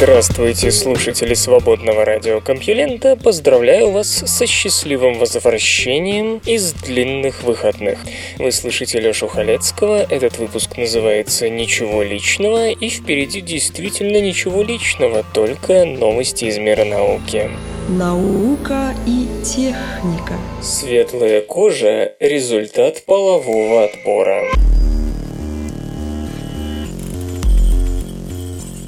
Здравствуйте, слушатели свободного радиокомпьюлента. Поздравляю вас со счастливым возвращением из длинных выходных. Вы слышите Лёшу Халецкого, этот выпуск называется «Ничего личного», и впереди действительно ничего личного, только новости из мира науки. Наука и техника Светлая кожа – результат полового отбора.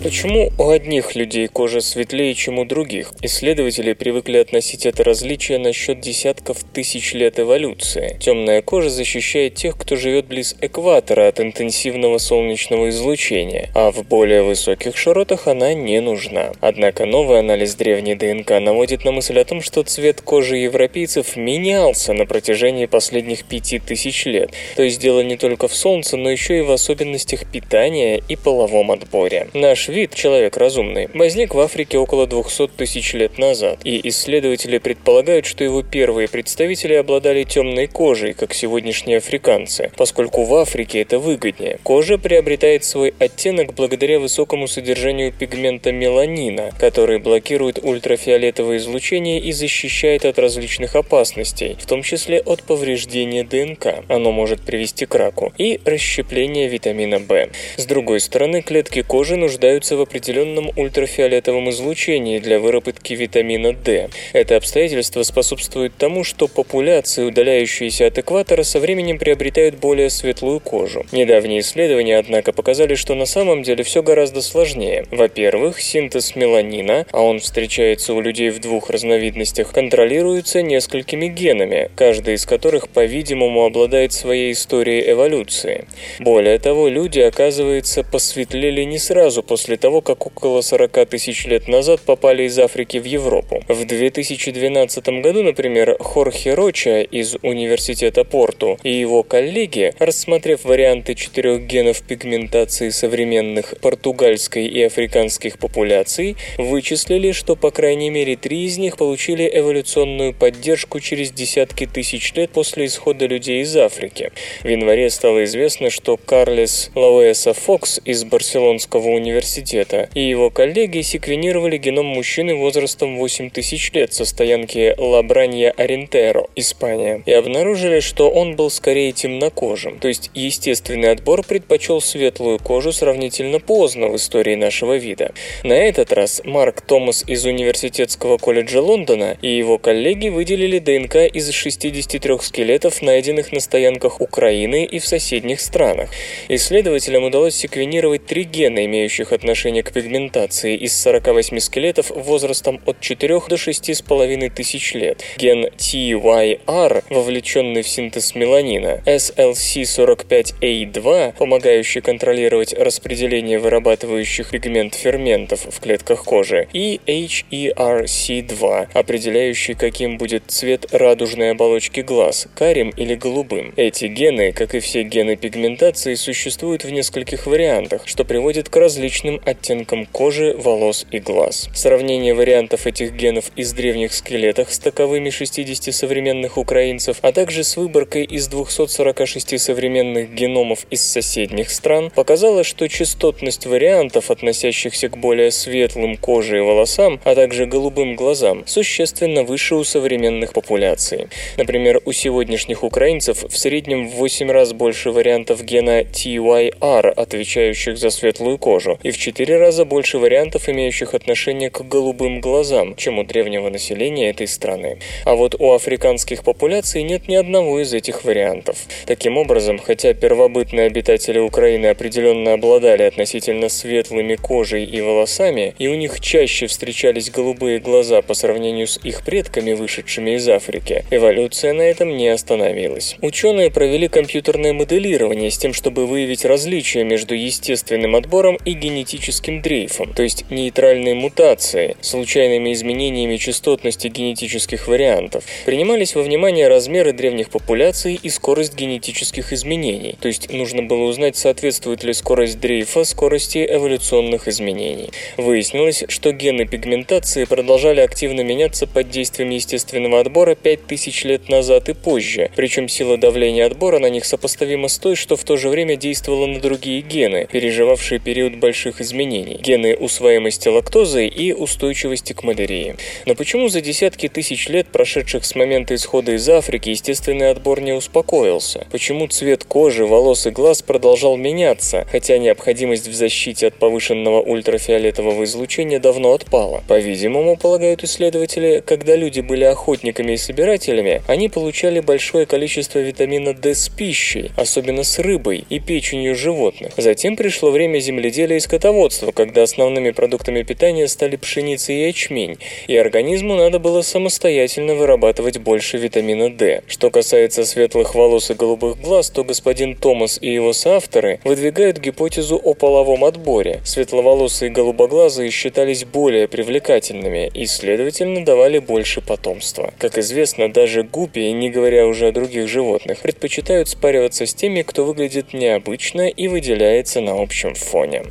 Почему у одних людей кожа светлее, чем у других? Исследователи привыкли относить это различие на счет десятков тысяч лет эволюции. Темная кожа защищает тех, кто живет близ экватора от интенсивного солнечного излучения, а в более высоких широтах она не нужна. Однако новый анализ древней ДНК наводит на мысль о том, что цвет кожи европейцев менялся на протяжении последних пяти тысяч лет. То есть дело не только в солнце, но еще и в особенностях питания и половом отборе. Наш вид, человек разумный, возник в Африке около 200 тысяч лет назад, и исследователи предполагают, что его первые представители обладали темной кожей, как сегодняшние африканцы, поскольку в Африке это выгоднее. Кожа приобретает свой оттенок благодаря высокому содержанию пигмента меланина, который блокирует ультрафиолетовое излучение и защищает от различных опасностей, в том числе от повреждения ДНК. Оно может привести к раку и расщеплению витамина В. С другой стороны, клетки кожи нуждаются в определенном ультрафиолетовом излучении для выработки витамина D. Это обстоятельство способствует тому, что популяции, удаляющиеся от экватора, со временем приобретают более светлую кожу. Недавние исследования, однако, показали, что на самом деле все гораздо сложнее. Во-первых, синтез меланина, а он встречается у людей в двух разновидностях, контролируется несколькими генами, каждый из которых, по-видимому, обладает своей историей эволюции. Более того, люди, оказывается, посветлели не сразу после после того, как около 40 тысяч лет назад попали из Африки в Европу. В 2012 году, например, Хорхе Роча из Университета Порту и его коллеги, рассмотрев варианты четырех генов пигментации современных португальской и африканских популяций, вычислили, что по крайней мере три из них получили эволюционную поддержку через десятки тысяч лет после исхода людей из Африки. В январе стало известно, что Карлес Лауэса Фокс из Барселонского университета университета, и его коллеги секвенировали геном мужчины возрастом 8 тысяч лет со стоянки Лабранья Орентеро, Испания, и обнаружили, что он был скорее темнокожим, то есть естественный отбор предпочел светлую кожу сравнительно поздно в истории нашего вида. На этот раз Марк Томас из Университетского колледжа Лондона и его коллеги выделили ДНК из 63 скелетов, найденных на стоянках Украины и в соседних странах. Исследователям удалось секвенировать три гена, имеющих отношение отношение к пигментации из 48 скелетов возрастом от 4 до 6,5 тысяч лет. Ген TYR, вовлеченный в синтез меланина, SLC45A2, помогающий контролировать распределение вырабатывающих пигмент ферментов в клетках кожи, и HERC2, определяющий, каким будет цвет радужной оболочки глаз, карим или голубым. Эти гены, как и все гены пигментации, существуют в нескольких вариантах, что приводит к различным оттенком кожи, волос и глаз. Сравнение вариантов этих генов из древних скелетов с таковыми 60 современных украинцев, а также с выборкой из 246 современных геномов из соседних стран показало, что частотность вариантов, относящихся к более светлым коже и волосам, а также голубым глазам, существенно выше у современных популяций. Например, у сегодняшних украинцев в среднем в 8 раз больше вариантов гена TYR, отвечающих за светлую кожу, и в 4 раза больше вариантов, имеющих отношение к голубым глазам, чем у древнего населения этой страны. А вот у африканских популяций нет ни одного из этих вариантов. Таким образом, хотя первобытные обитатели Украины определенно обладали относительно светлыми кожей и волосами, и у них чаще встречались голубые глаза по сравнению с их предками, вышедшими из Африки, эволюция на этом не остановилась. Ученые провели компьютерное моделирование с тем, чтобы выявить различия между естественным отбором и генетическим генетическим дрейфом, то есть нейтральной мутацией, случайными изменениями частотности генетических вариантов. Принимались во внимание размеры древних популяций и скорость генетических изменений, то есть нужно было узнать, соответствует ли скорость дрейфа скорости эволюционных изменений. Выяснилось, что гены пигментации продолжали активно меняться под действием естественного отбора 5000 лет назад и позже, причем сила давления отбора на них сопоставима с той, что в то же время действовала на другие гены, переживавшие период больших изменений – гены усвоимости лактозы и устойчивости к малярии. Но почему за десятки тысяч лет, прошедших с момента исхода из Африки, естественный отбор не успокоился? Почему цвет кожи, волос и глаз продолжал меняться, хотя необходимость в защите от повышенного ультрафиолетового излучения давно отпала? По-видимому, полагают исследователи, когда люди были охотниками и собирателями, они получали большое количество витамина D с пищей, особенно с рыбой и печенью животных. Затем пришло время земледелия и скотоводства, когда основными продуктами питания стали пшеница и ячмень, и организму надо было самостоятельно вырабатывать больше витамина D. Что касается светлых волос и голубых глаз, то господин Томас и его соавторы выдвигают гипотезу о половом отборе. Светловолосые и голубоглазые считались более привлекательными и, следовательно, давали больше потомства. Как известно, даже гуппи, не говоря уже о других животных, предпочитают спариваться с теми, кто выглядит необычно и выделяется на общем фоне.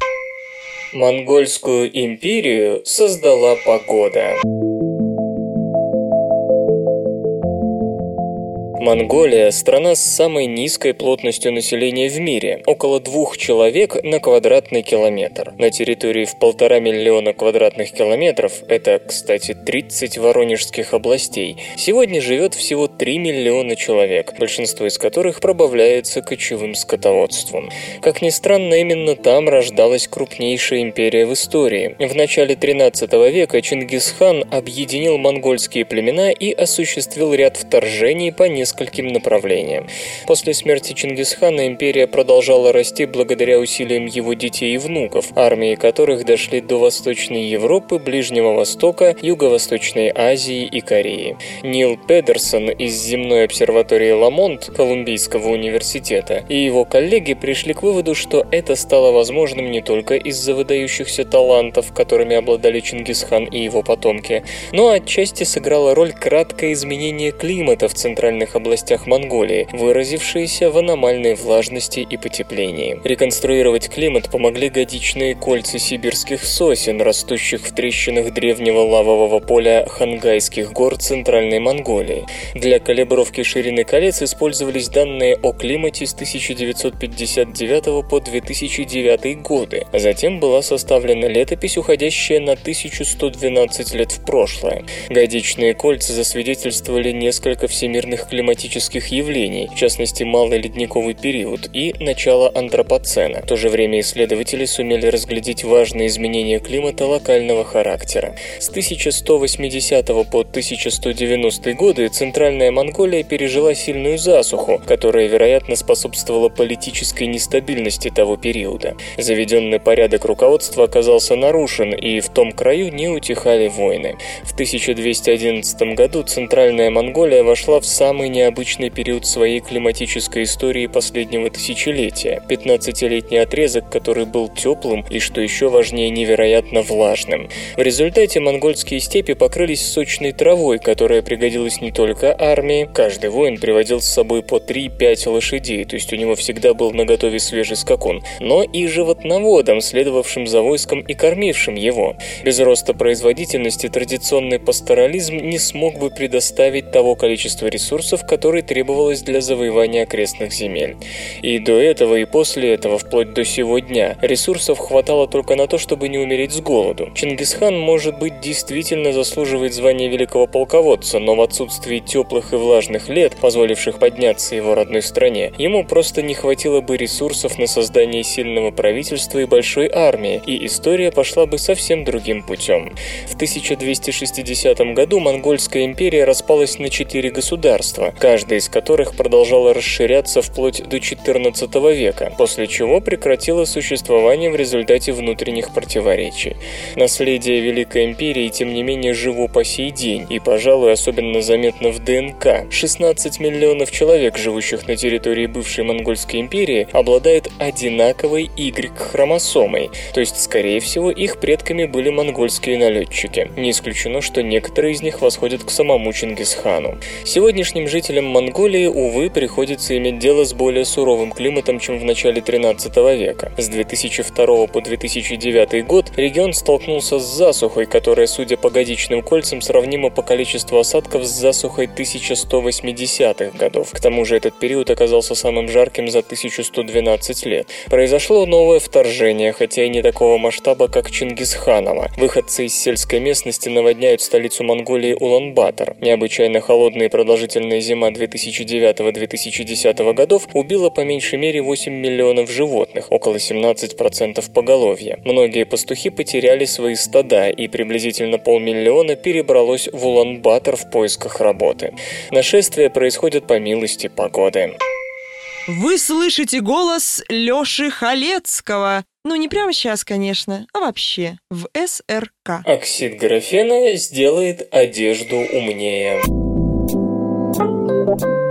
Монгольскую империю создала погода. Монголия – страна с самой низкой плотностью населения в мире – около двух человек на квадратный километр. На территории в полтора миллиона квадратных километров – это, кстати, 30 воронежских областей – сегодня живет всего 3 миллиона человек, большинство из которых пробавляется кочевым скотоводством. Как ни странно, именно там рождалась крупнейшая империя в истории. В начале 13 века Чингисхан объединил монгольские племена и осуществил ряд вторжений по нескольким нескольким направлениям. После смерти Чингисхана империя продолжала расти благодаря усилиям его детей и внуков, армии которых дошли до Восточной Европы, Ближнего Востока, Юго-Восточной Азии и Кореи. Нил Педерсон из земной обсерватории Ламонт Колумбийского университета и его коллеги пришли к выводу, что это стало возможным не только из-за выдающихся талантов, которыми обладали Чингисхан и его потомки, но отчасти сыграло роль краткое изменение климата в центральных областях Монголии, выразившиеся в аномальной влажности и потеплении. Реконструировать климат помогли годичные кольца сибирских сосен, растущих в трещинах древнего лавового поля Хангайских гор Центральной Монголии. Для калибровки ширины колец использовались данные о климате с 1959 по 2009 годы. Затем была составлена летопись, уходящая на 1112 лет в прошлое. Годичные кольца засвидетельствовали несколько всемирных климатических климатических явлений, в частности малый ледниковый период и начало антропоцена. В то же время исследователи сумели разглядеть важные изменения климата локального характера. С 1180 по 1190 годы Центральная Монголия пережила сильную засуху, которая, вероятно, способствовала политической нестабильности того периода. Заведенный порядок руководства оказался нарушен, и в том краю не утихали войны. В 1211 году Центральная Монголия вошла в самый необычный период своей климатической истории последнего тысячелетия. 15-летний отрезок, который был теплым и, что еще важнее, невероятно влажным. В результате монгольские степи покрылись сочной травой, которая пригодилась не только армии. Каждый воин приводил с собой по 3-5 лошадей, то есть у него всегда был наготове свежий скакун, но и животноводам, следовавшим за войском и кормившим его. Без роста производительности традиционный пасторализм не смог бы предоставить того количества ресурсов, которой требовалось для завоевания окрестных земель. И до этого, и после этого, вплоть до сего дня, ресурсов хватало только на то, чтобы не умереть с голоду. Чингисхан, может быть, действительно заслуживает звания великого полководца, но в отсутствии теплых и влажных лет, позволивших подняться его родной стране, ему просто не хватило бы ресурсов на создание сильного правительства и большой армии, и история пошла бы совсем другим путем. В 1260 году Монгольская империя распалась на четыре государства, каждая из которых продолжала расширяться вплоть до XIV века, после чего прекратила существование в результате внутренних противоречий. Наследие Великой Империи, тем не менее, живо по сей день, и, пожалуй, особенно заметно в ДНК. 16 миллионов человек, живущих на территории бывшей Монгольской империи, обладают одинаковой Y-хромосомой, то есть, скорее всего, их предками были монгольские налетчики. Не исключено, что некоторые из них восходят к самому Чингисхану. Сегодняшним жителям Монголии, увы, приходится иметь дело с более суровым климатом, чем в начале 13 века. С 2002 по 2009 год регион столкнулся с засухой, которая, судя по годичным кольцам, сравнима по количеству осадков с засухой 1180-х годов. К тому же этот период оказался самым жарким за 1112 лет. Произошло новое вторжение, хотя и не такого масштаба, как Чингисханово. Выходцы из сельской местности наводняют столицу Монголии Улан-Батор. Необычайно холодная и продолжительная зима 2009-2010 годов убила по меньшей мере 8 миллионов животных, около 17% поголовья. Многие пастухи потеряли свои стада, и приблизительно полмиллиона перебралось в Улан-Батор в поисках работы. Нашествия происходят по милости погоды. Вы слышите голос Лёши Халецкого. Ну, не прямо сейчас, конечно, а вообще, в СРК. Оксид графена сделает одежду умнее. Thank you.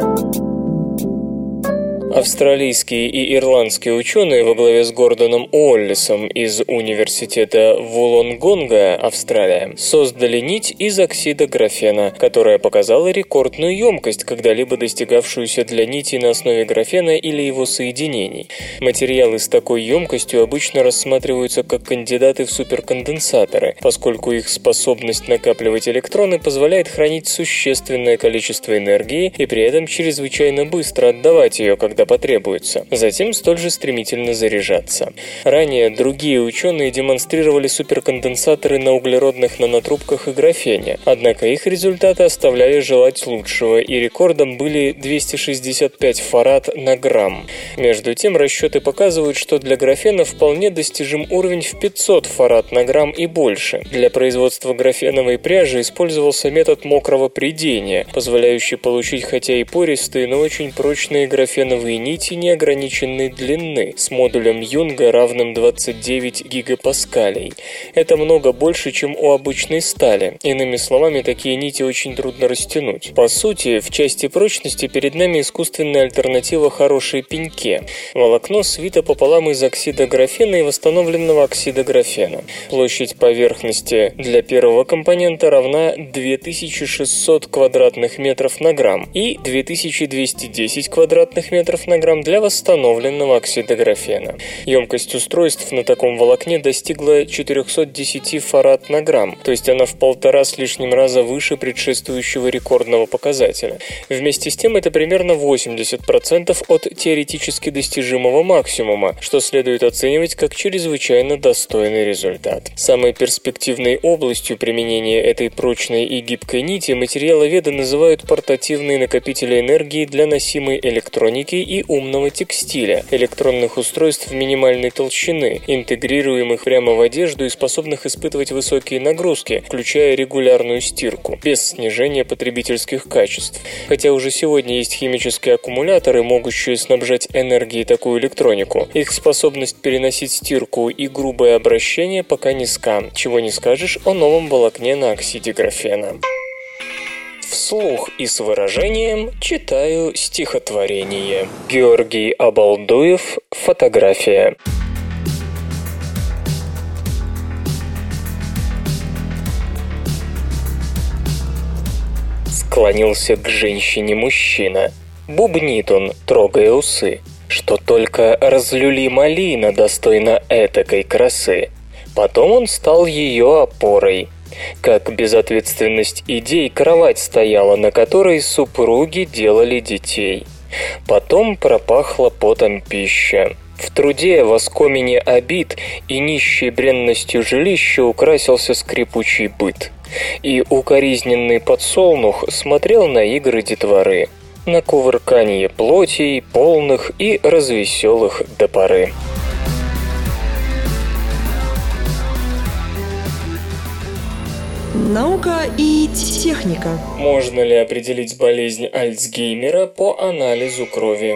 Австралийские и ирландские ученые во главе с Гордоном Уоллисом из университета Вулонгонга, Австралия, создали нить из оксида графена, которая показала рекордную емкость, когда-либо достигавшуюся для нити на основе графена или его соединений. Материалы с такой емкостью обычно рассматриваются как кандидаты в суперконденсаторы, поскольку их способность накапливать электроны позволяет хранить существенное количество энергии и при этом чрезвычайно быстро отдавать ее, когда потребуется, затем столь же стремительно заряжаться. Ранее другие ученые демонстрировали суперконденсаторы на углеродных нанотрубках и графене, однако их результаты оставляли желать лучшего, и рекордом были 265 фарад на грамм. Между тем, расчеты показывают, что для графена вполне достижим уровень в 500 фарад на грамм и больше. Для производства графеновой пряжи использовался метод мокрого придения, позволяющий получить хотя и пористые, но очень прочные графеновые нити неограниченной длины с модулем Юнга равным 29 гигапаскалей. Это много больше, чем у обычной стали. Иными словами, такие нити очень трудно растянуть. По сути, в части прочности перед нами искусственная альтернатива хорошей пеньке. Волокно свито пополам из оксида графена и восстановленного оксида графена. Площадь поверхности для первого компонента равна 2600 квадратных метров на грамм и 2210 квадратных метров на грамм для восстановленного оксида графена. Емкость устройств на таком волокне достигла 410 фарад на грамм, то есть она в полтора с лишним раза выше предшествующего рекордного показателя. Вместе с тем это примерно 80% от теоретически достижимого максимума, что следует оценивать как чрезвычайно достойный результат. Самой перспективной областью применения этой прочной и гибкой нити материаловеды называют портативные накопители энергии для носимой электроники и умного текстиля, электронных устройств минимальной толщины, интегрируемых прямо в одежду и способных испытывать высокие нагрузки, включая регулярную стирку, без снижения потребительских качеств. Хотя уже сегодня есть химические аккумуляторы, могущие снабжать энергией такую электронику, их способность переносить стирку и грубое обращение пока низка, чего не скажешь о новом волокне на оксиде графена. Вслух и с выражением читаю стихотворение. Георгий Обалдуев. Фотография. Склонился к женщине мужчина. Бубнит он, трогая усы, что только разлюли малина достойна этакой красы. Потом он стал ее опорой, как безответственность идей кровать стояла, на которой супруги делали детей. Потом пропахла потом пища. В труде, в оскомине обид и нищей бренностью жилища украсился скрипучий быт. И укоризненный подсолнух смотрел на игры детворы, на кувырканье плотей, полных и развеселых до поры. Наука и техника. Можно ли определить болезнь Альцгеймера по анализу крови?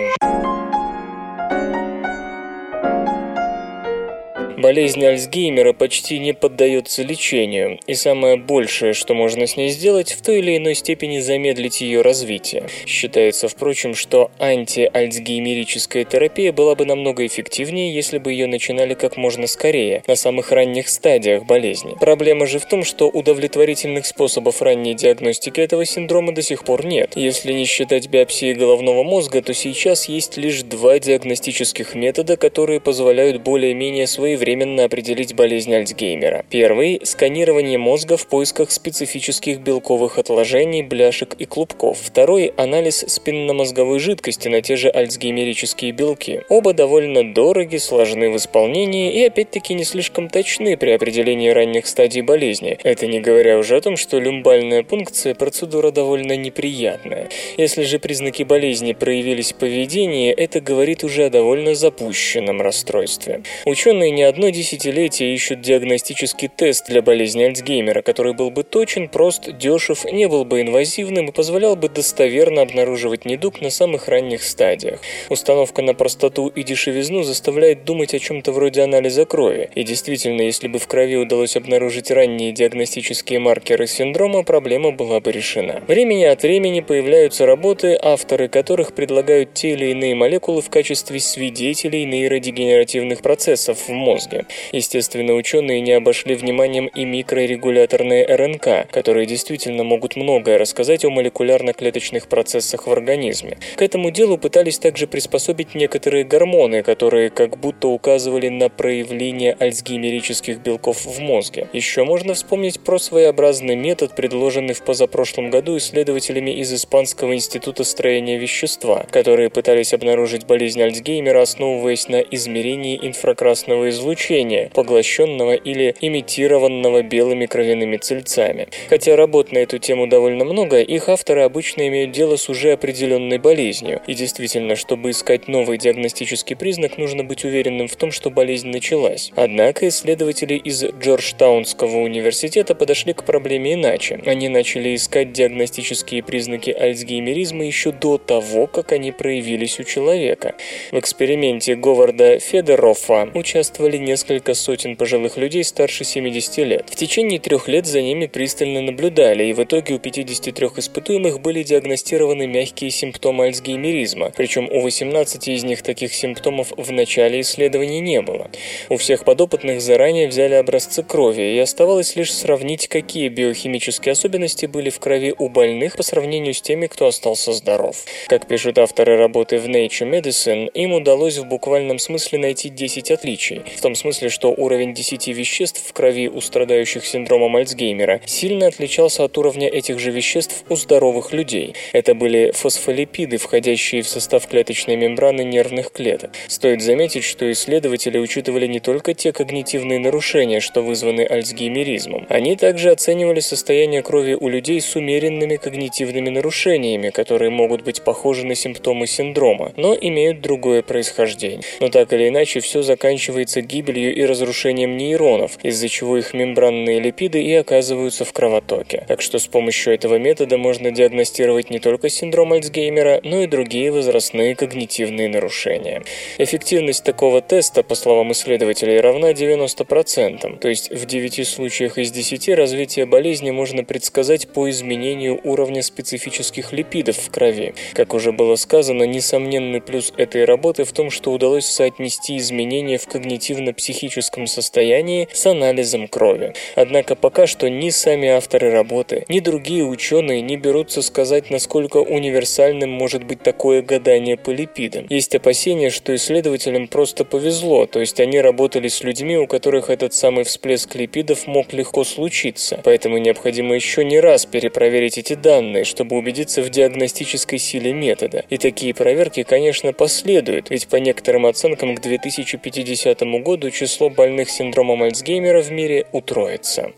Болезнь Альцгеймера почти не поддается лечению, и самое большее, что можно с ней сделать, в той или иной степени замедлить ее развитие. Считается, впрочем, что антиальцгеймерическая терапия была бы намного эффективнее, если бы ее начинали как можно скорее, на самых ранних стадиях болезни. Проблема же в том, что удовлетворительных способов ранней диагностики этого синдрома до сих пор нет. Если не считать биопсии головного мозга, то сейчас есть лишь два диагностических метода, которые позволяют более-менее своевременно своевременно определить болезнь Альцгеймера. Первый – сканирование мозга в поисках специфических белковых отложений, бляшек и клубков. Второй – анализ спинномозговой жидкости на те же альцгеймерические белки. Оба довольно дороги, сложны в исполнении и опять-таки не слишком точны при определении ранних стадий болезни. Это не говоря уже о том, что люмбальная пункция – процедура довольно неприятная. Если же признаки болезни проявились в поведении, это говорит уже о довольно запущенном расстройстве. Ученые не одно десятилетие ищут диагностический тест для болезни Альцгеймера, который был бы точен, прост, дешев, не был бы инвазивным и позволял бы достоверно обнаруживать недуг на самых ранних стадиях. Установка на простоту и дешевизну заставляет думать о чем-то вроде анализа крови. И действительно, если бы в крови удалось обнаружить ранние диагностические маркеры синдрома, проблема была бы решена. Времени от времени появляются работы, авторы которых предлагают те или иные молекулы в качестве свидетелей нейродегенеративных процессов в мозге мозге. Естественно, ученые не обошли вниманием и микрорегуляторные РНК, которые действительно могут многое рассказать о молекулярно-клеточных процессах в организме. К этому делу пытались также приспособить некоторые гормоны, которые как будто указывали на проявление альцгеймерических белков в мозге. Еще можно вспомнить про своеобразный метод, предложенный в позапрошлом году исследователями из Испанского института строения вещества, которые пытались обнаружить болезнь Альцгеймера, основываясь на измерении инфракрасного излучения излучения, поглощенного или имитированного белыми кровяными цельцами. Хотя работ на эту тему довольно много, их авторы обычно имеют дело с уже определенной болезнью. И действительно, чтобы искать новый диагностический признак, нужно быть уверенным в том, что болезнь началась. Однако исследователи из Джорджтаунского университета подошли к проблеме иначе. Они начали искать диагностические признаки альцгеймеризма еще до того, как они проявились у человека. В эксперименте Говарда Федерофа участвовали несколько сотен пожилых людей старше 70 лет. В течение трех лет за ними пристально наблюдали, и в итоге у 53 испытуемых были диагностированы мягкие симптомы альцгеймеризма, причем у 18 из них таких симптомов в начале исследований не было. У всех подопытных заранее взяли образцы крови, и оставалось лишь сравнить, какие биохимические особенности были в крови у больных по сравнению с теми, кто остался здоров. Как пишут авторы работы в Nature Medicine, им удалось в буквальном смысле найти 10 отличий. В том смысле, что уровень 10 веществ в крови у страдающих синдромом Альцгеймера сильно отличался от уровня этих же веществ у здоровых людей. Это были фосфолипиды, входящие в состав клеточной мембраны нервных клеток. Стоит заметить, что исследователи учитывали не только те когнитивные нарушения, что вызваны альцгеймеризмом. Они также оценивали состояние крови у людей с умеренными когнитивными нарушениями, которые могут быть похожи на симптомы синдрома, но имеют другое происхождение. Но так или иначе, все заканчивается гибелью и разрушением нейронов, из-за чего их мембранные липиды и оказываются в кровотоке. Так что с помощью этого метода можно диагностировать не только синдром Альцгеймера, но и другие возрастные когнитивные нарушения. Эффективность такого теста, по словам исследователей, равна 90%, то есть в 9 случаях из 10 развитие болезни можно предсказать по изменению уровня специфических липидов в крови. Как уже было сказано, несомненный плюс этой работы в том, что удалось соотнести изменения в когнитивном когнитивно-психическом состоянии с анализом крови. Однако пока что ни сами авторы работы, ни другие ученые не берутся сказать, насколько универсальным может быть такое гадание по липидам. Есть опасения, что исследователям просто повезло, то есть они работали с людьми, у которых этот самый всплеск липидов мог легко случиться. Поэтому необходимо еще не раз перепроверить эти данные, чтобы убедиться в диагностической силе метода. И такие проверки, конечно, последуют, ведь по некоторым оценкам к 2050 году году число больных синдромом Альцгеймера в мире утроится.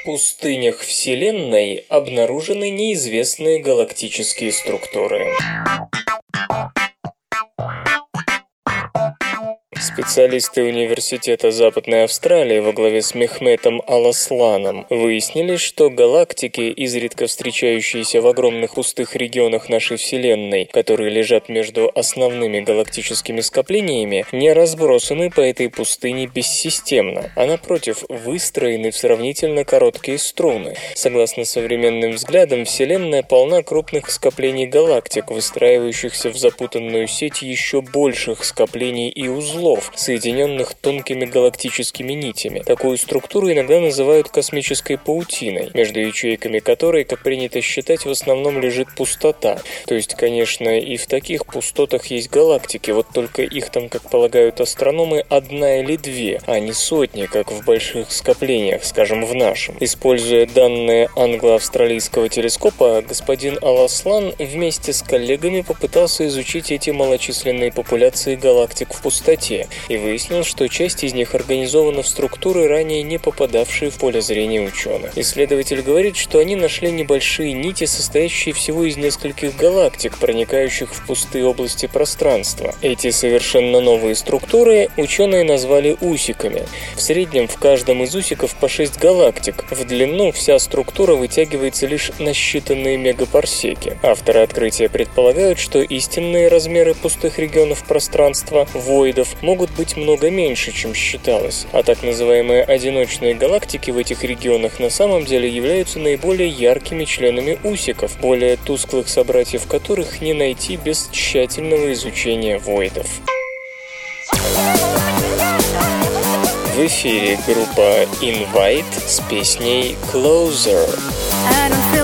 В пустынях Вселенной обнаружены неизвестные галактические структуры. Специалисты Университета Западной Австралии во главе с Мехметом Аласланом выяснили, что галактики, изредка встречающиеся в огромных пустых регионах нашей Вселенной, которые лежат между основными галактическими скоплениями, не разбросаны по этой пустыне бессистемно, а напротив, выстроены в сравнительно короткие струны. Согласно современным взглядам, Вселенная полна крупных скоплений галактик, выстраивающихся в запутанную сеть еще больших скоплений и узлов, соединенных тонкими галактическими нитями. Такую структуру иногда называют космической паутиной, между ячейками которой, как принято считать, в основном лежит пустота. То есть, конечно, и в таких пустотах есть галактики, вот только их там, как полагают астрономы, одна или две, а не сотни, как в больших скоплениях, скажем, в нашем. Используя данные англо-австралийского телескопа, господин Аласлан вместе с коллегами попытался изучить эти малочисленные популяции галактик в пустоте и выяснил, что часть из них организована в структуры, ранее не попадавшие в поле зрения ученых. Исследователь говорит, что они нашли небольшие нити, состоящие всего из нескольких галактик, проникающих в пустые области пространства. Эти совершенно новые структуры ученые назвали усиками. В среднем в каждом из усиков по 6 галактик. В длину вся структура вытягивается лишь на считанные мегапарсеки. Авторы открытия предполагают, что истинные размеры пустых регионов пространства, воидов, могут быть много меньше, чем считалось, а так называемые одиночные галактики в этих регионах на самом деле являются наиболее яркими членами усиков, более тусклых собратьев которых не найти без тщательного изучения воидов. В эфире группа Invite с песней Closer. I don't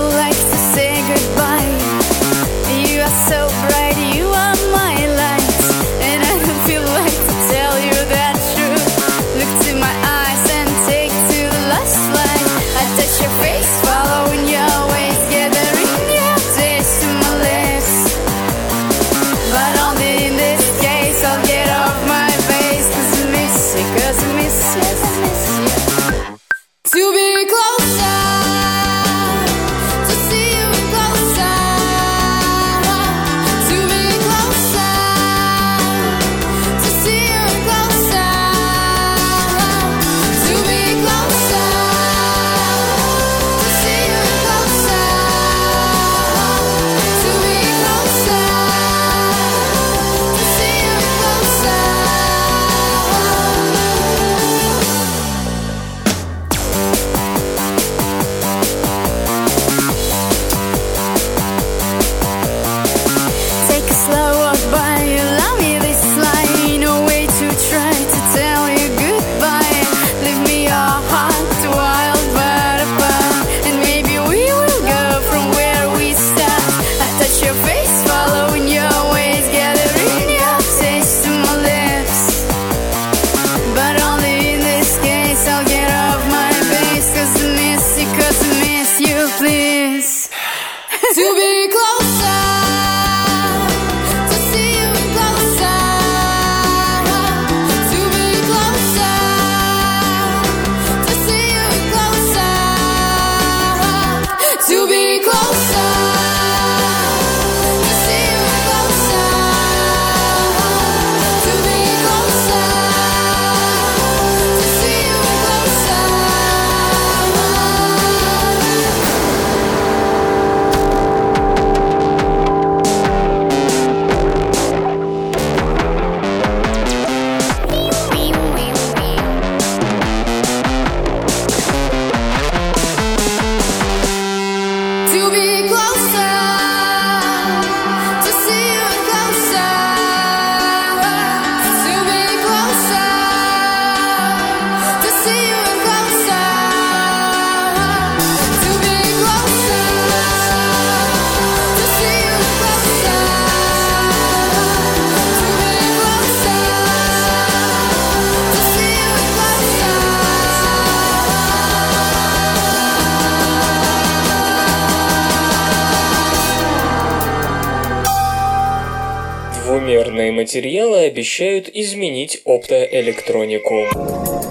Двумерные материалы обещают изменить оптоэлектронику.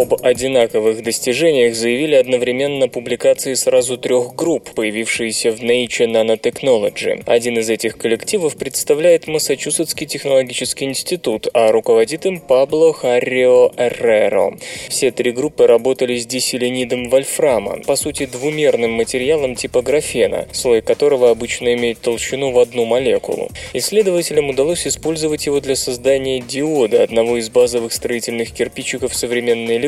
Об одинаковых достижениях заявили одновременно публикации сразу трех групп, появившиеся в Nature Nanotechnology. Один из этих коллективов представляет Массачусетский технологический институт, а руководит им Пабло Харрио Эрреро. Все три группы работали с диселенидом вольфрама, по сути двумерным материалом типа графена, слой которого обычно имеет толщину в одну молекулу. Исследователям удалось использовать его для создания диода, одного из базовых строительных кирпичиков современной электроники.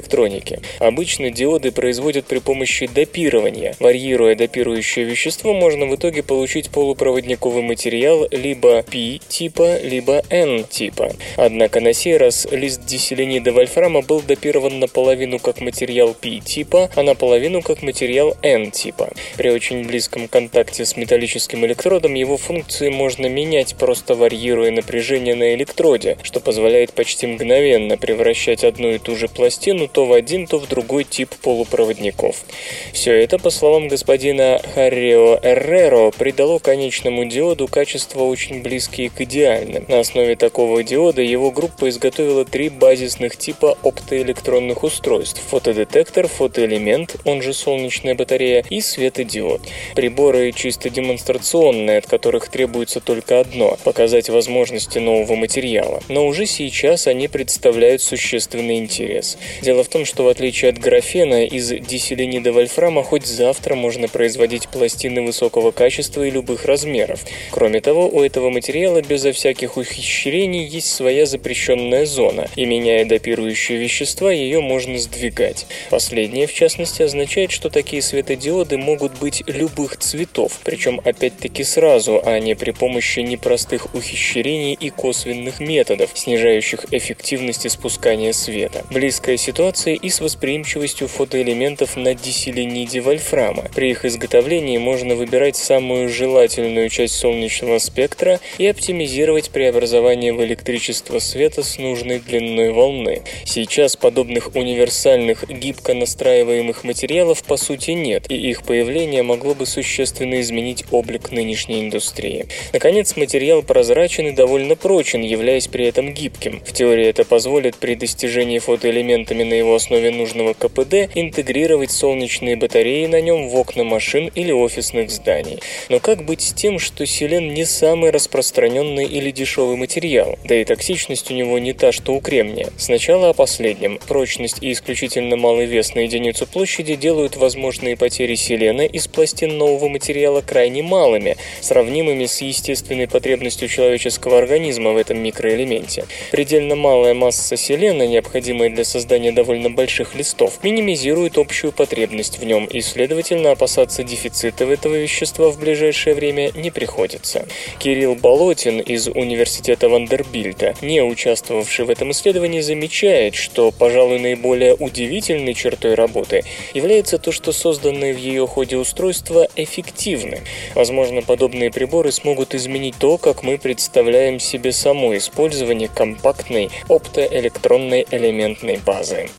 Обычно диоды производят при помощи допирования. Варьируя допирующее вещество, можно в итоге получить полупроводниковый материал либо P-типа, либо N-типа. Однако на сей раз лист диселенида вольфрама был допирован наполовину как материал P-типа, а наполовину как материал N-типа. При очень близком контакте с металлическим электродом его функции можно менять, просто варьируя напряжение на электроде, что позволяет почти мгновенно превращать одну и ту же пластину то в один, то в другой тип полупроводников. Все это, по словам господина Харрио Эрреро, придало конечному диоду качества очень близкие к идеальным. На основе такого диода его группа изготовила три базисных типа оптоэлектронных устройств – фотодетектор, фотоэлемент, он же солнечная батарея, и светодиод. Приборы чисто демонстрационные, от которых требуется только одно – показать возможности нового материала. Но уже сейчас они представляют существенный интерес. Дело в том, что в отличие от графена, из диселенида вольфрама хоть завтра можно производить пластины высокого качества и любых размеров. Кроме того, у этого материала безо всяких ухищрений есть своя запрещенная зона, и меняя допирующие вещества, ее можно сдвигать. Последнее, в частности, означает, что такие светодиоды могут быть любых цветов, причем опять-таки сразу, а не при помощи непростых ухищрений и косвенных методов, снижающих эффективность испускания света. Близкая ситуация и с восприимчивостью фотоэлементов на диселениде вольфрама. При их изготовлении можно выбирать самую желательную часть солнечного спектра и оптимизировать преобразование в электричество света с нужной длиной волны. Сейчас подобных универсальных гибко настраиваемых материалов по сути нет, и их появление могло бы существенно изменить облик нынешней индустрии. Наконец, материал прозрачен и довольно прочен, являясь при этом гибким. В теории это позволит при достижении фотоэлементами на его основе нужного КПД интегрировать солнечные батареи на нем в окна машин или офисных зданий. Но как быть с тем, что селен не самый распространенный или дешевый материал, да и токсичность у него не та, что у кремния? Сначала о последнем. Прочность и исключительно малый вес на единицу площади делают возможные потери селена из пластин нового материала крайне малыми, сравнимыми с естественной потребностью человеческого организма в этом микроэлементе. Предельно малая масса селена, необходимая для создания довольно больших листов, минимизирует общую потребность в нем, и, следовательно, опасаться дефицита этого вещества в ближайшее время не приходится. Кирилл Болотин из Университета Вандербильта, не участвовавший в этом исследовании, замечает, что, пожалуй, наиболее удивительной чертой работы является то, что созданные в ее ходе устройства эффективны. Возможно, подобные приборы смогут изменить то, как мы представляем себе само использование компактной оптоэлектронной элементной базы.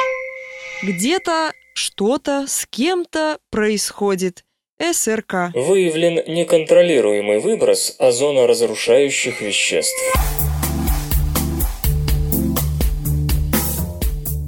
Где-то что-то с кем-то происходит. СРК. Выявлен неконтролируемый выброс озоноразрушающих веществ.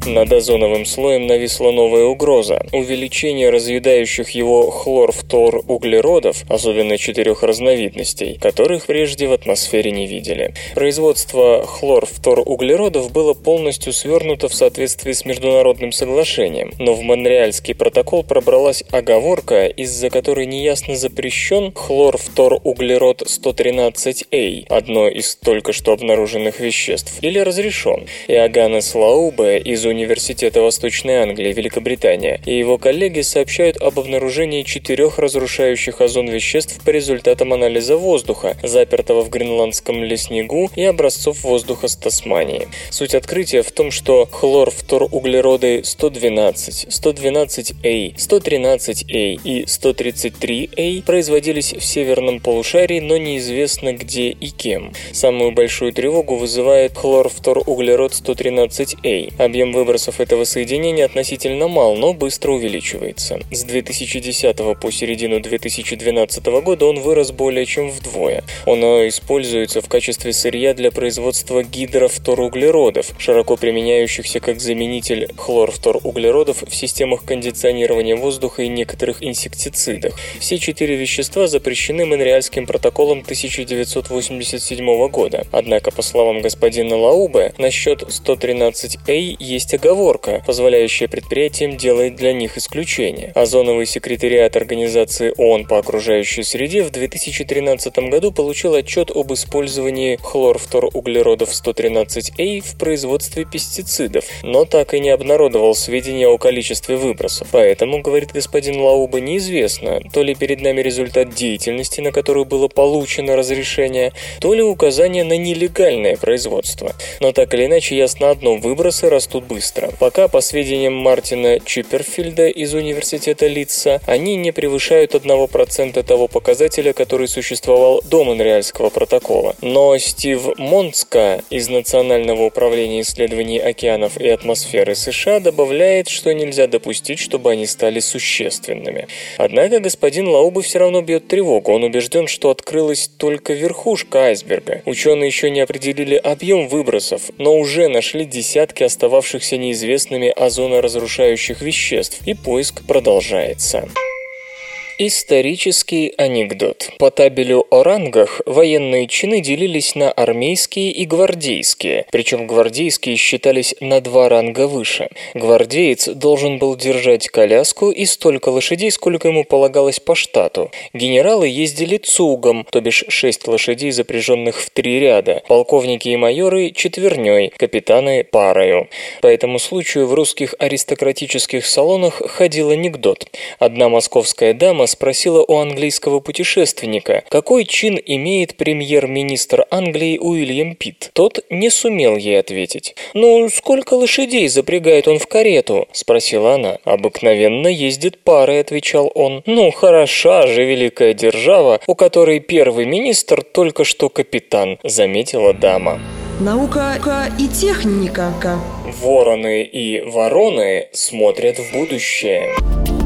Над озоновым слоем нависла новая угроза – увеличение разъедающих его хлорфтор-углеродов, особенно четырех разновидностей, которых прежде в атмосфере не видели. Производство хлорфтор-углеродов было полностью свернуто в соответствии с международным соглашением, но в Монреальский протокол пробралась оговорка, из-за которой неясно запрещен хлорфтор-углерод 113А, одно из только что обнаруженных веществ, или разрешен. Иоганнес Лаубе из Университета Восточной Англии, Великобритания, и его коллеги сообщают об обнаружении четырех разрушающих озон веществ по результатам анализа воздуха, запертого в гренландском леснегу и образцов воздуха с Тасмании. Суть открытия в том, что хлорфторуглероды 112, 112А, 113А и 133А производились в северном полушарии, но неизвестно где и кем. Самую большую тревогу вызывает хлорфторуглерод 113А. Объем выбросов этого соединения относительно мал, но быстро увеличивается. С 2010 по середину 2012 года он вырос более чем вдвое. Оно используется в качестве сырья для производства гидрофторуглеродов, широко применяющихся как заменитель хлорфторуглеродов в системах кондиционирования воздуха и некоторых инсектицидах. Все четыре вещества запрещены Монреальским протоколом 1987 года. Однако, по словам господина Лаубе, насчет 113A есть оговорка, позволяющая предприятиям делать для них исключение. Озоновый секретариат Организации ООН по окружающей среде в 2013 году получил отчет об использовании хлорфторуглеродов 113A в производстве пестицидов, но так и не обнародовал сведения о количестве выбросов. Поэтому, говорит господин Лауба, неизвестно, то ли перед нами результат деятельности, на которую было получено разрешение, то ли указание на нелегальное производство. Но так или иначе ясно одно – выбросы растут быстро. Пока, по сведениям Мартина Чипперфильда из университета Литца, они не превышают 1% того показателя, который существовал до Монреальского протокола. Но Стив Монска из Национального управления исследований океанов и атмосферы США добавляет, что нельзя допустить, чтобы они стали существенными. Однако господин Лаубы все равно бьет тревогу. Он убежден, что открылась только верхушка айсберга. Ученые еще не определили объем выбросов, но уже нашли десятки остававшихся неизвестными озоноразрушающих веществ, и поиск продолжается. Исторический анекдот. По табелю о рангах военные чины делились на армейские и гвардейские, причем гвардейские считались на два ранга выше. Гвардеец должен был держать коляску и столько лошадей, сколько ему полагалось по штату. Генералы ездили цугом, то бишь шесть лошадей, запряженных в три ряда, полковники и майоры – четверней, капитаны – парою. По этому случаю в русских аристократических салонах ходил анекдот. Одна московская дама спросила у английского путешественника, какой чин имеет премьер-министр Англии Уильям Питт. Тот не сумел ей ответить. «Ну, сколько лошадей запрягает он в карету?» – спросила она. «Обыкновенно ездит парой», – отвечал он. «Ну, хороша же великая держава, у которой первый министр только что капитан», – заметила дама. Наука и техника. Вороны и вороны смотрят в будущее.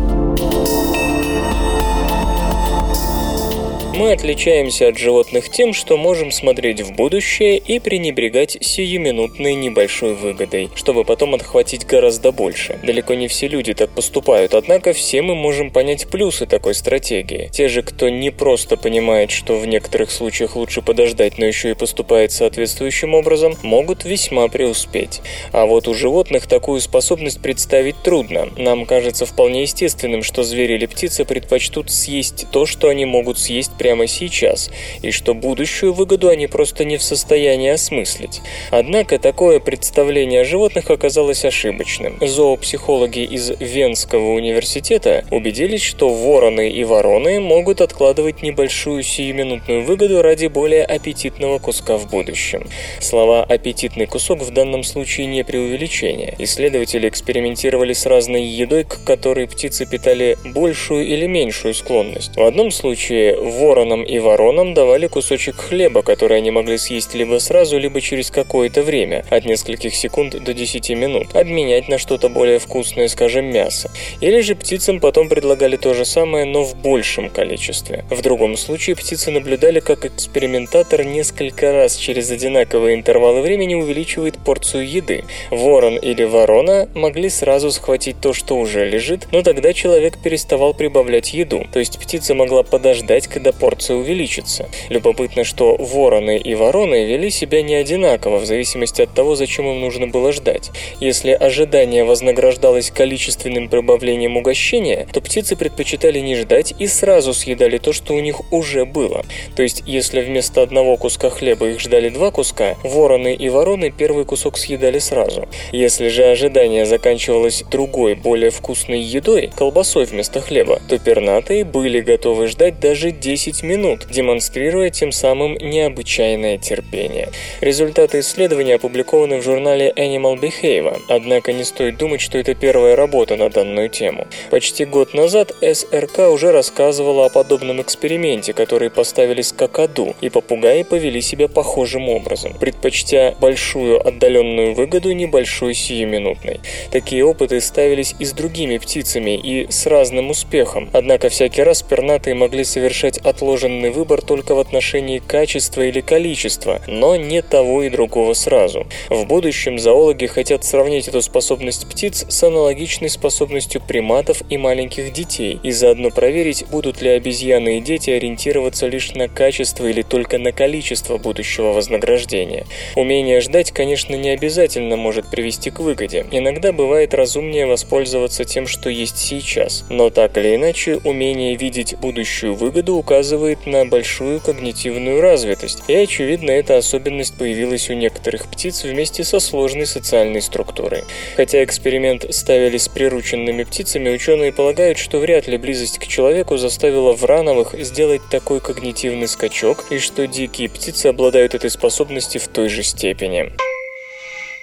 Мы отличаемся от животных тем, что можем смотреть в будущее и пренебрегать сиюминутной небольшой выгодой, чтобы потом отхватить гораздо больше. Далеко не все люди так поступают, однако все мы можем понять плюсы такой стратегии. Те же, кто не просто понимает, что в некоторых случаях лучше подождать, но еще и поступает соответствующим образом, могут весьма преуспеть. А вот у животных такую способность представить трудно. Нам кажется вполне естественным, что звери или птицы предпочтут съесть то, что они могут съесть прямо прямо сейчас, и что будущую выгоду они просто не в состоянии осмыслить. Однако такое представление о животных оказалось ошибочным. Зоопсихологи из Венского университета убедились, что вороны и вороны могут откладывать небольшую сиюминутную выгоду ради более аппетитного куска в будущем. Слова «аппетитный кусок» в данном случае не преувеличение. Исследователи экспериментировали с разной едой, к которой птицы питали большую или меньшую склонность. В одном случае вор воронам и воронам давали кусочек хлеба, который они могли съесть либо сразу, либо через какое-то время, от нескольких секунд до 10 минут, обменять на что-то более вкусное, скажем, мясо. Или же птицам потом предлагали то же самое, но в большем количестве. В другом случае птицы наблюдали, как экспериментатор несколько раз через одинаковые интервалы времени увеличивает порцию еды. Ворон или ворона могли сразу схватить то, что уже лежит, но тогда человек переставал прибавлять еду, то есть птица могла подождать, когда порция порция увеличится. Любопытно, что вороны и вороны вели себя не одинаково в зависимости от того, зачем им нужно было ждать. Если ожидание вознаграждалось количественным прибавлением угощения, то птицы предпочитали не ждать и сразу съедали то, что у них уже было. То есть, если вместо одного куска хлеба их ждали два куска, вороны и вороны первый кусок съедали сразу. Если же ожидание заканчивалось другой, более вкусной едой, колбасой вместо хлеба, то пернатые были готовы ждать даже 10 10 минут, демонстрируя тем самым необычайное терпение. Результаты исследования опубликованы в журнале Animal Behavior, однако не стоит думать, что это первая работа на данную тему. Почти год назад СРК уже рассказывала о подобном эксперименте, который поставили с какаду, и попугаи повели себя похожим образом, предпочтя большую отдаленную выгоду небольшой сиюминутной. Такие опыты ставились и с другими птицами, и с разным успехом, однако всякий раз пернатые могли совершать отложенный выбор только в отношении качества или количества, но не того и другого сразу. В будущем зоологи хотят сравнить эту способность птиц с аналогичной способностью приматов и маленьких детей, и заодно проверить, будут ли обезьяны и дети ориентироваться лишь на качество или только на количество будущего вознаграждения. Умение ждать, конечно, не обязательно может привести к выгоде. Иногда бывает разумнее воспользоваться тем, что есть сейчас. Но так или иначе, умение видеть будущую выгоду указывает на большую когнитивную развитость, и, очевидно, эта особенность появилась у некоторых птиц вместе со сложной социальной структурой. Хотя эксперимент ставили с прирученными птицами, ученые полагают, что вряд ли близость к человеку заставила врановых сделать такой когнитивный скачок, и что дикие птицы обладают этой способностью в той же степени.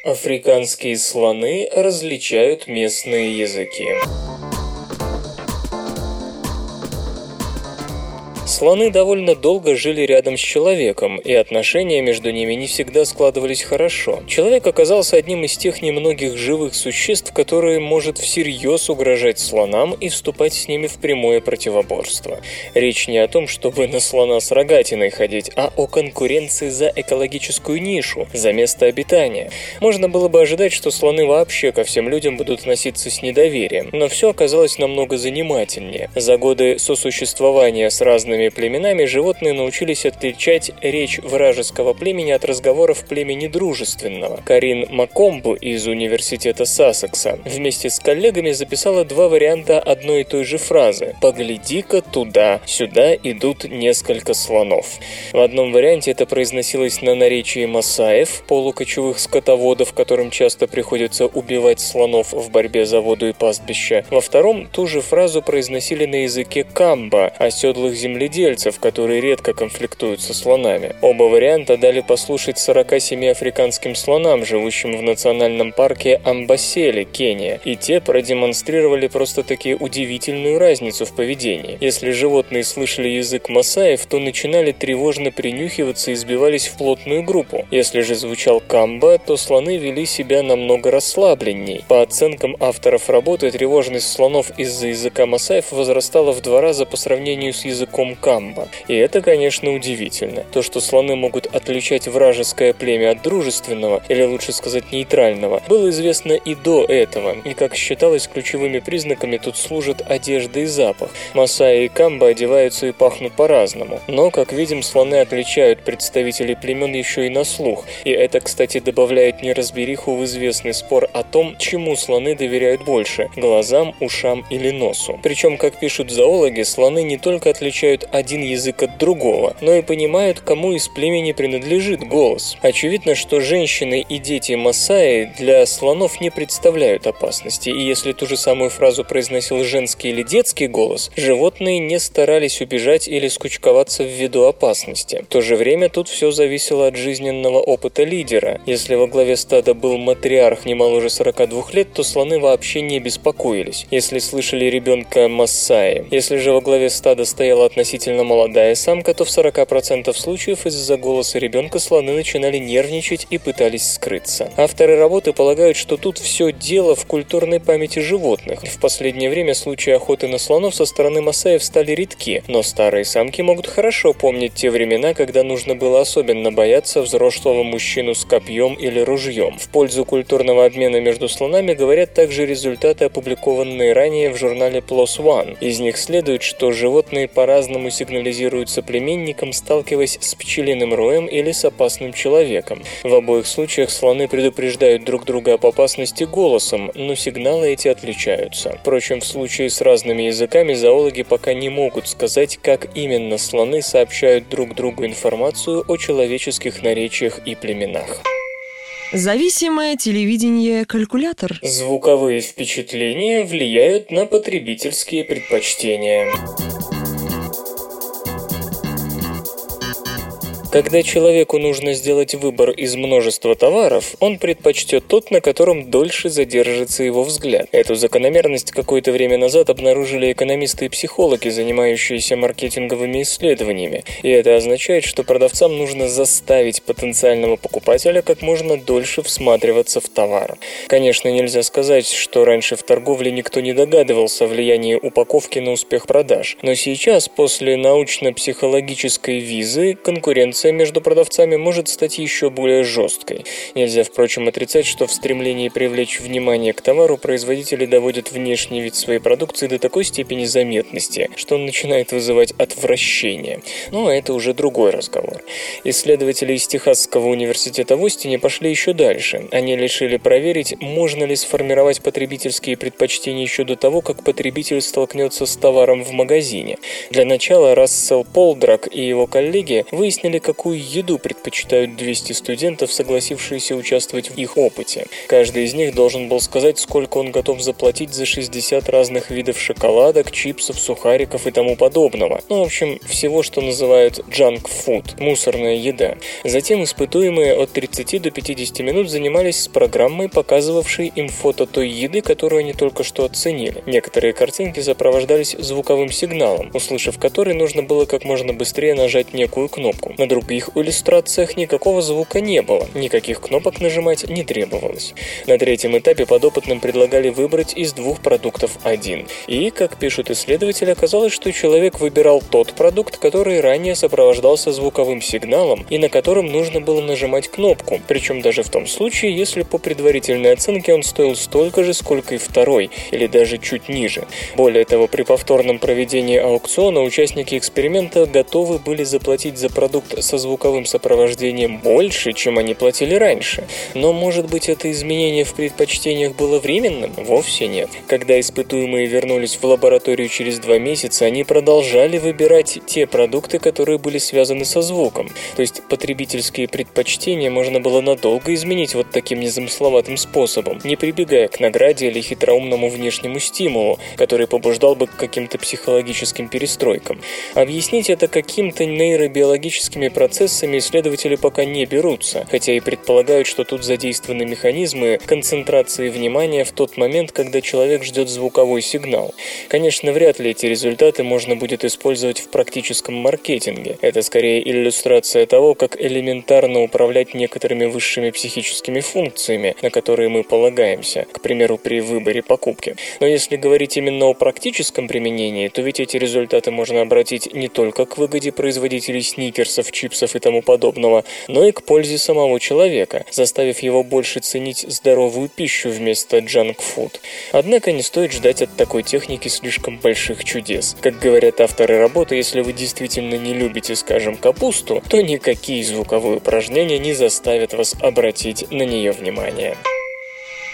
Африканские слоны различают местные языки. Слоны довольно долго жили рядом с человеком, и отношения между ними не всегда складывались хорошо. Человек оказался одним из тех немногих живых существ, которые может всерьез угрожать слонам и вступать с ними в прямое противоборство. Речь не о том, чтобы на слона с рогатиной ходить, а о конкуренции за экологическую нишу, за место обитания. Можно было бы ожидать, что слоны вообще ко всем людям будут относиться с недоверием, но все оказалось намного занимательнее. За годы сосуществования с разными племенами животные научились отличать речь вражеского племени от разговоров племени дружественного. Карин Макомбу из университета Сассекса вместе с коллегами записала два варианта одной и той же фразы «Погляди-ка туда, сюда идут несколько слонов». В одном варианте это произносилось на наречии масаев, полукочевых скотоводов, которым часто приходится убивать слонов в борьбе за воду и пастбища. Во втором ту же фразу произносили на языке камба, оседлых земледельцев, земледельцев, которые редко конфликтуют со слонами. Оба варианта дали послушать 47 африканским слонам, живущим в национальном парке Амбасели, Кения, и те продемонстрировали просто-таки удивительную разницу в поведении. Если животные слышали язык масаев, то начинали тревожно принюхиваться и сбивались в плотную группу. Если же звучал камба, то слоны вели себя намного расслабленней. По оценкам авторов работы, тревожность слонов из-за языка масаев возрастала в два раза по сравнению с языком камба. И это, конечно, удивительно. То, что слоны могут отличать вражеское племя от дружественного, или лучше сказать нейтрального, было известно и до этого. И, как считалось, ключевыми признаками тут служат одежда и запах. Масаи и камба одеваются и пахнут по-разному. Но, как видим, слоны отличают представителей племен еще и на слух. И это, кстати, добавляет неразбериху в известный спор о том, чему слоны доверяют больше – глазам, ушам или носу. Причем, как пишут зоологи, слоны не только отличают один язык от другого, но и понимают, кому из племени принадлежит голос. Очевидно, что женщины и дети Масаи для слонов не представляют опасности, и если ту же самую фразу произносил женский или детский голос, животные не старались убежать или скучковаться в виду опасности. В то же время тут все зависело от жизненного опыта лидера. Если во главе стада был матриарх не моложе 42 лет, то слоны вообще не беспокоились, если слышали ребенка Массаи. Если же во главе стада стояла относительно относительно молодая самка, то в 40% случаев из-за голоса ребенка слоны начинали нервничать и пытались скрыться. Авторы работы полагают, что тут все дело в культурной памяти животных. В последнее время случаи охоты на слонов со стороны масаев стали редки, но старые самки могут хорошо помнить те времена, когда нужно было особенно бояться взрослого мужчину с копьем или ружьем. В пользу культурного обмена между слонами говорят также результаты, опубликованные ранее в журнале PLOS ONE. Из них следует, что животные по-разному сигнализируют соплеменникам, сталкиваясь с пчелиным роем или с опасным человеком. В обоих случаях слоны предупреждают друг друга об опасности голосом, но сигналы эти отличаются. Впрочем, в случае с разными языками зоологи пока не могут сказать, как именно слоны сообщают друг другу информацию о человеческих наречиях и племенах. Зависимое телевидение-калькулятор. Звуковые впечатления влияют на потребительские предпочтения. Когда человеку нужно сделать выбор из множества товаров, он предпочтет тот, на котором дольше задержится его взгляд. Эту закономерность какое-то время назад обнаружили экономисты и психологи, занимающиеся маркетинговыми исследованиями. И это означает, что продавцам нужно заставить потенциального покупателя как можно дольше всматриваться в товар. Конечно, нельзя сказать, что раньше в торговле никто не догадывался о влиянии упаковки на успех продаж. Но сейчас, после научно-психологической визы, конкуренция между продавцами может стать еще более жесткой. Нельзя, впрочем, отрицать, что в стремлении привлечь внимание к товару производители доводят внешний вид своей продукции до такой степени заметности, что он начинает вызывать отвращение. Но это уже другой разговор. Исследователи из Техасского университета в Остине пошли еще дальше. Они решили проверить, можно ли сформировать потребительские предпочтения еще до того, как потребитель столкнется с товаром в магазине. Для начала Рассел Полдрак и его коллеги выяснили, какую еду предпочитают 200 студентов, согласившиеся участвовать в их опыте. Каждый из них должен был сказать, сколько он готов заплатить за 60 разных видов шоколадок, чипсов, сухариков и тому подобного. Ну, в общем, всего, что называют junk food – мусорная еда. Затем испытуемые от 30 до 50 минут занимались с программой, показывавшей им фото той еды, которую они только что оценили. Некоторые картинки сопровождались звуковым сигналом, услышав который нужно было как можно быстрее нажать некую кнопку. На других иллюстрациях никакого звука не было, никаких кнопок нажимать не требовалось. На третьем этапе подопытным предлагали выбрать из двух продуктов один. И, как пишут исследователи, оказалось, что человек выбирал тот продукт, который ранее сопровождался звуковым сигналом и на котором нужно было нажимать кнопку, причем даже в том случае, если по предварительной оценке он стоил столько же, сколько и второй, или даже чуть ниже. Более того, при повторном проведении аукциона участники эксперимента готовы были заплатить за продукт со звуковым сопровождением больше, чем они платили раньше. Но, может быть, это изменение в предпочтениях было временным? Вовсе нет. Когда испытуемые вернулись в лабораторию через два месяца, они продолжали выбирать те продукты, которые были связаны со звуком. То есть потребительские предпочтения можно было надолго изменить вот таким незамысловатым способом, не прибегая к награде или хитроумному внешнему стимулу, который побуждал бы к каким-то психологическим перестройкам. Объяснить это каким-то нейробиологическими процессами исследователи пока не берутся, хотя и предполагают, что тут задействованы механизмы концентрации внимания в тот момент, когда человек ждет звуковой сигнал. Конечно, вряд ли эти результаты можно будет использовать в практическом маркетинге. Это скорее иллюстрация того, как элементарно управлять некоторыми высшими психическими функциями, на которые мы полагаемся, к примеру, при выборе покупки. Но если говорить именно о практическом применении, то ведь эти результаты можно обратить не только к выгоде производителей сникерсов, чипсов и тому подобного, но и к пользе самого человека, заставив его больше ценить здоровую пищу вместо джанк-фуд. Однако не стоит ждать от такой техники слишком больших чудес. Как говорят авторы работы, если вы действительно не любите, скажем, капусту, то никакие звуковые упражнения не заставят вас обратить на нее внимание.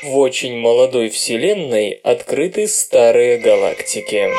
В очень молодой вселенной открыты старые галактики.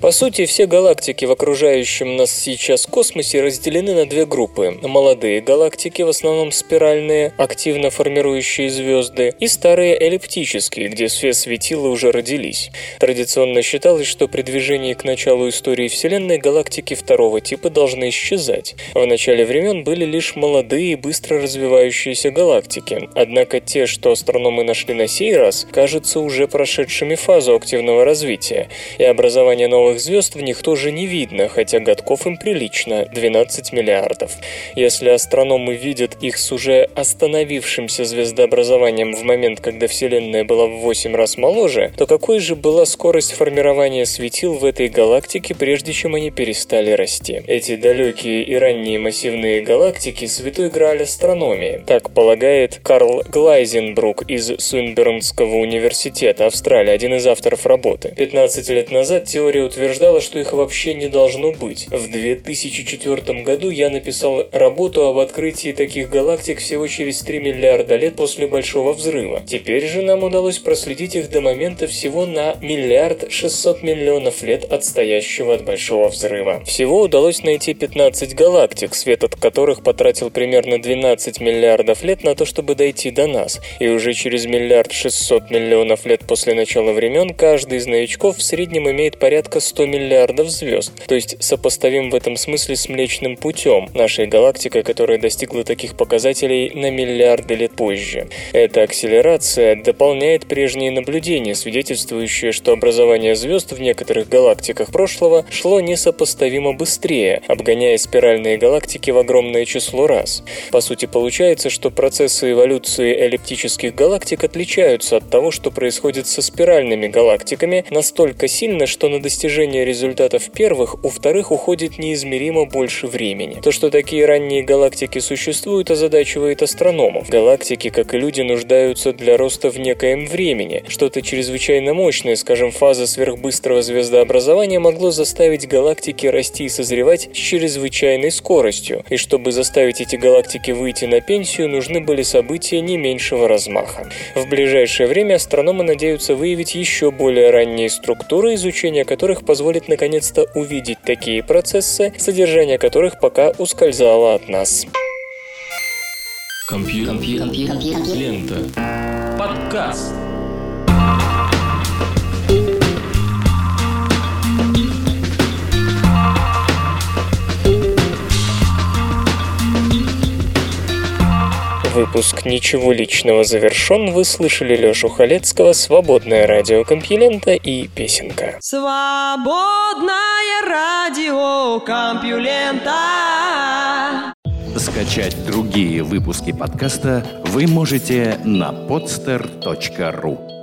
По сути, все галактики в окружающем нас сейчас космосе разделены на две группы. Молодые галактики, в основном спиральные, активно формирующие звезды, и старые эллиптические, где свет светила уже родились. Традиционно считалось, что при движении к началу истории Вселенной галактики второго типа должны исчезать. В начале времен были лишь молодые и быстро развивающиеся галактики, однако те, что астрономы нашли на сей раз, кажутся уже прошедшими фазу активного развития, и образование новых новых звезд в них тоже не видно, хотя годков им прилично – 12 миллиардов. Если астрономы видят их с уже остановившимся звездообразованием в момент, когда Вселенная была в 8 раз моложе, то какой же была скорость формирования светил в этой галактике, прежде чем они перестали расти? Эти далекие и ранние массивные галактики – святой грааль астрономии. Так полагает Карл Глайзенбрук из Суинбернского университета Австралии, один из авторов работы. 15 лет назад теория утверждала, утверждала, что их вообще не должно быть. В 2004 году я написал работу об открытии таких галактик всего через 3 миллиарда лет после Большого Взрыва. Теперь же нам удалось проследить их до момента всего на миллиард 600 миллионов лет отстоящего от Большого Взрыва. Всего удалось найти 15 галактик, свет от которых потратил примерно 12 миллиардов лет на то, чтобы дойти до нас. И уже через миллиард 600 миллионов лет после начала времен каждый из новичков в среднем имеет порядка 100 миллиардов звезд, то есть сопоставим в этом смысле с Млечным Путем, нашей галактикой, которая достигла таких показателей на миллиарды лет позже. Эта акселерация дополняет прежние наблюдения, свидетельствующие, что образование звезд в некоторых галактиках прошлого шло несопоставимо быстрее, обгоняя спиральные галактики в огромное число раз. По сути, получается, что процессы эволюции эллиптических галактик отличаются от того, что происходит со спиральными галактиками, настолько сильно, что на достижение результатов первых у вторых уходит неизмеримо больше времени. То, что такие ранние галактики существуют, озадачивает астрономов. Галактики, как и люди, нуждаются для роста в некоем времени. Что-то чрезвычайно мощное, скажем, фаза сверхбыстрого звездообразования могло заставить галактики расти и созревать с чрезвычайной скоростью, и чтобы заставить эти галактики выйти на пенсию, нужны были события не меньшего размаха. В ближайшее время астрономы надеются выявить еще более ранние структуры, изучения которых позволит наконец-то увидеть такие процессы, содержание которых пока ускользало от нас. Компьютер. Лента. Подкаст. Выпуск «Ничего личного» завершен. Вы слышали Лёшу Халецкого, «Свободное радио Компьюлента» и «Песенка». Свободное радио Компьюлента. Скачать другие выпуски подкаста вы можете на podster.ru